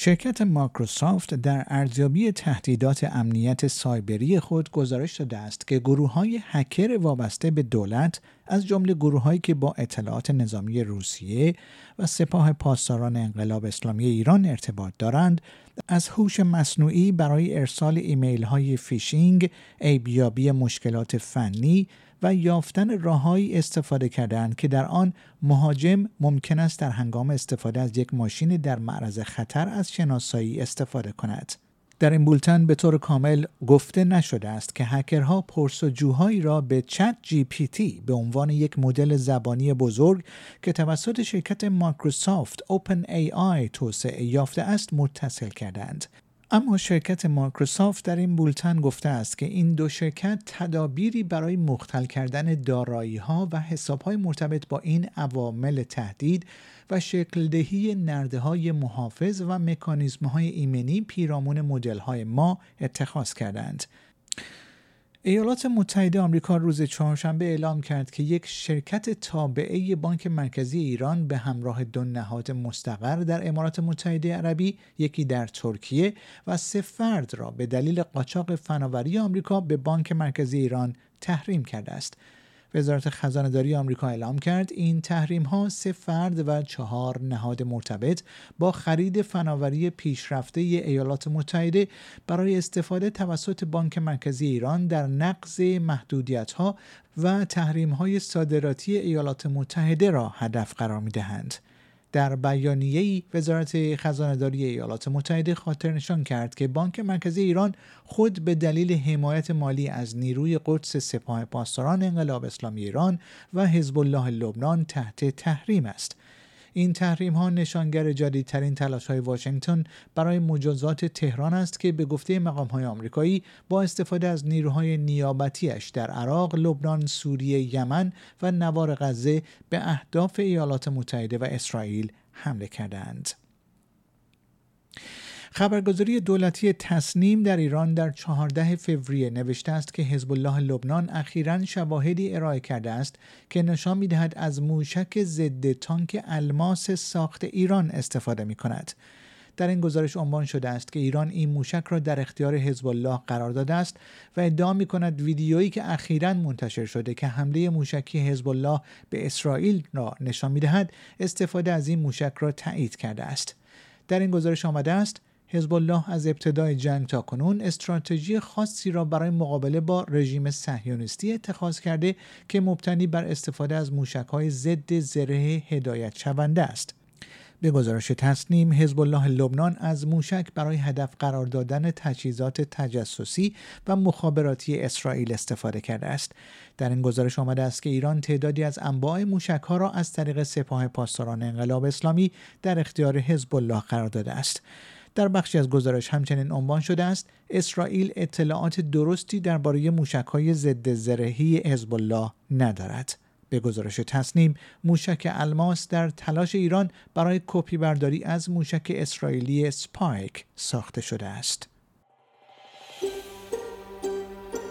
شرکت مایکروسافت در ارزیابی تهدیدات امنیت سایبری خود گزارش داده است که گروه های هکر وابسته به دولت از جمله گروه هایی که با اطلاعات نظامی روسیه و سپاه پاسداران انقلاب اسلامی ایران ارتباط دارند از هوش مصنوعی برای ارسال ایمیل های فیشینگ، ایبیابی مشکلات فنی و یافتن راههایی استفاده کردند که در آن مهاجم ممکن است در هنگام استفاده از یک ماشین در معرض خطر از شناسایی استفاده کند. در این بولتن به طور کامل گفته نشده است که هکرها پرسجوهایی را به ChatGPT به عنوان یک مدل زبانی بزرگ که توسط شرکت مایکروسافت OpenAI توسعه یافته است متصل کردند اما شرکت مایکروسافت در این بولتن گفته است که این دو شرکت تدابیری برای مختل کردن دارایی ها و حساب های مرتبط با این عوامل تهدید و شکلدهی نرده های محافظ و مکانیزم های ایمنی پیرامون مدل های ما اتخاذ کردند. ایالات متحده آمریکا روز چهارشنبه اعلام کرد که یک شرکت تابعه بانک مرکزی ایران به همراه دو نهاد مستقر در امارات متحده عربی، یکی در ترکیه و سه فرد را به دلیل قاچاق فناوری آمریکا به بانک مرکزی ایران تحریم کرده است. وزارت خزانه داری آمریکا اعلام کرد این تحریم ها سه فرد و چهار نهاد مرتبط با خرید فناوری پیشرفته ایالات متحده برای استفاده توسط بانک مرکزی ایران در نقض محدودیت ها و تحریم های صادراتی ایالات متحده را هدف قرار می دهند. در بیانیه‌ای وزارت خزانهداری ایالات متحده خاطر نشان کرد که بانک مرکزی ایران خود به دلیل حمایت مالی از نیروی قدس سپاه پاسداران انقلاب اسلامی ایران و حزب الله لبنان تحت تحریم است. این تحریم ها نشانگر جدیدترین تلاش های واشنگتن برای مجازات تهران است که به گفته مقام های آمریکایی با استفاده از نیروهای نیابتیش در عراق، لبنان، سوریه، یمن و نوار غزه به اهداف ایالات متحده و اسرائیل حمله کردند. خبرگزاری دولتی تصنیم در ایران در 14 فوریه نوشته است که حزب الله لبنان اخیرا شواهدی ارائه کرده است که نشان می‌دهد از موشک ضد تانک الماس ساخت ایران استفاده می کند. در این گزارش عنوان شده است که ایران این موشک را در اختیار حزب الله قرار داده است و ادعا می کند ویدیویی که اخیرا منتشر شده که حمله موشکی حزب الله به اسرائیل را نشان می دهد استفاده از این موشک را تایید کرده است. در این گزارش آمده است حزب الله از ابتدای جنگ تا کنون استراتژی خاصی را برای مقابله با رژیم صهیونیستی اتخاذ کرده که مبتنی بر استفاده از موشک‌های ضد زره هدایت شونده است. به گزارش تصنیم حزب الله لبنان از موشک برای هدف قرار دادن تجهیزات تجسسی و مخابراتی اسرائیل استفاده کرده است در این گزارش آمده است که ایران تعدادی از انواع موشک ها را از طریق سپاه پاسداران انقلاب اسلامی در اختیار حزب الله قرار داده است در بخشی از گزارش همچنین عنوان شده است اسرائیل اطلاعات درستی درباره موشکهای ضد زرهی حزب الله ندارد. به گزارش تصنیم موشک الماس در تلاش ایران برای کپی برداری از موشک اسرائیلی سپایک ساخته شده است.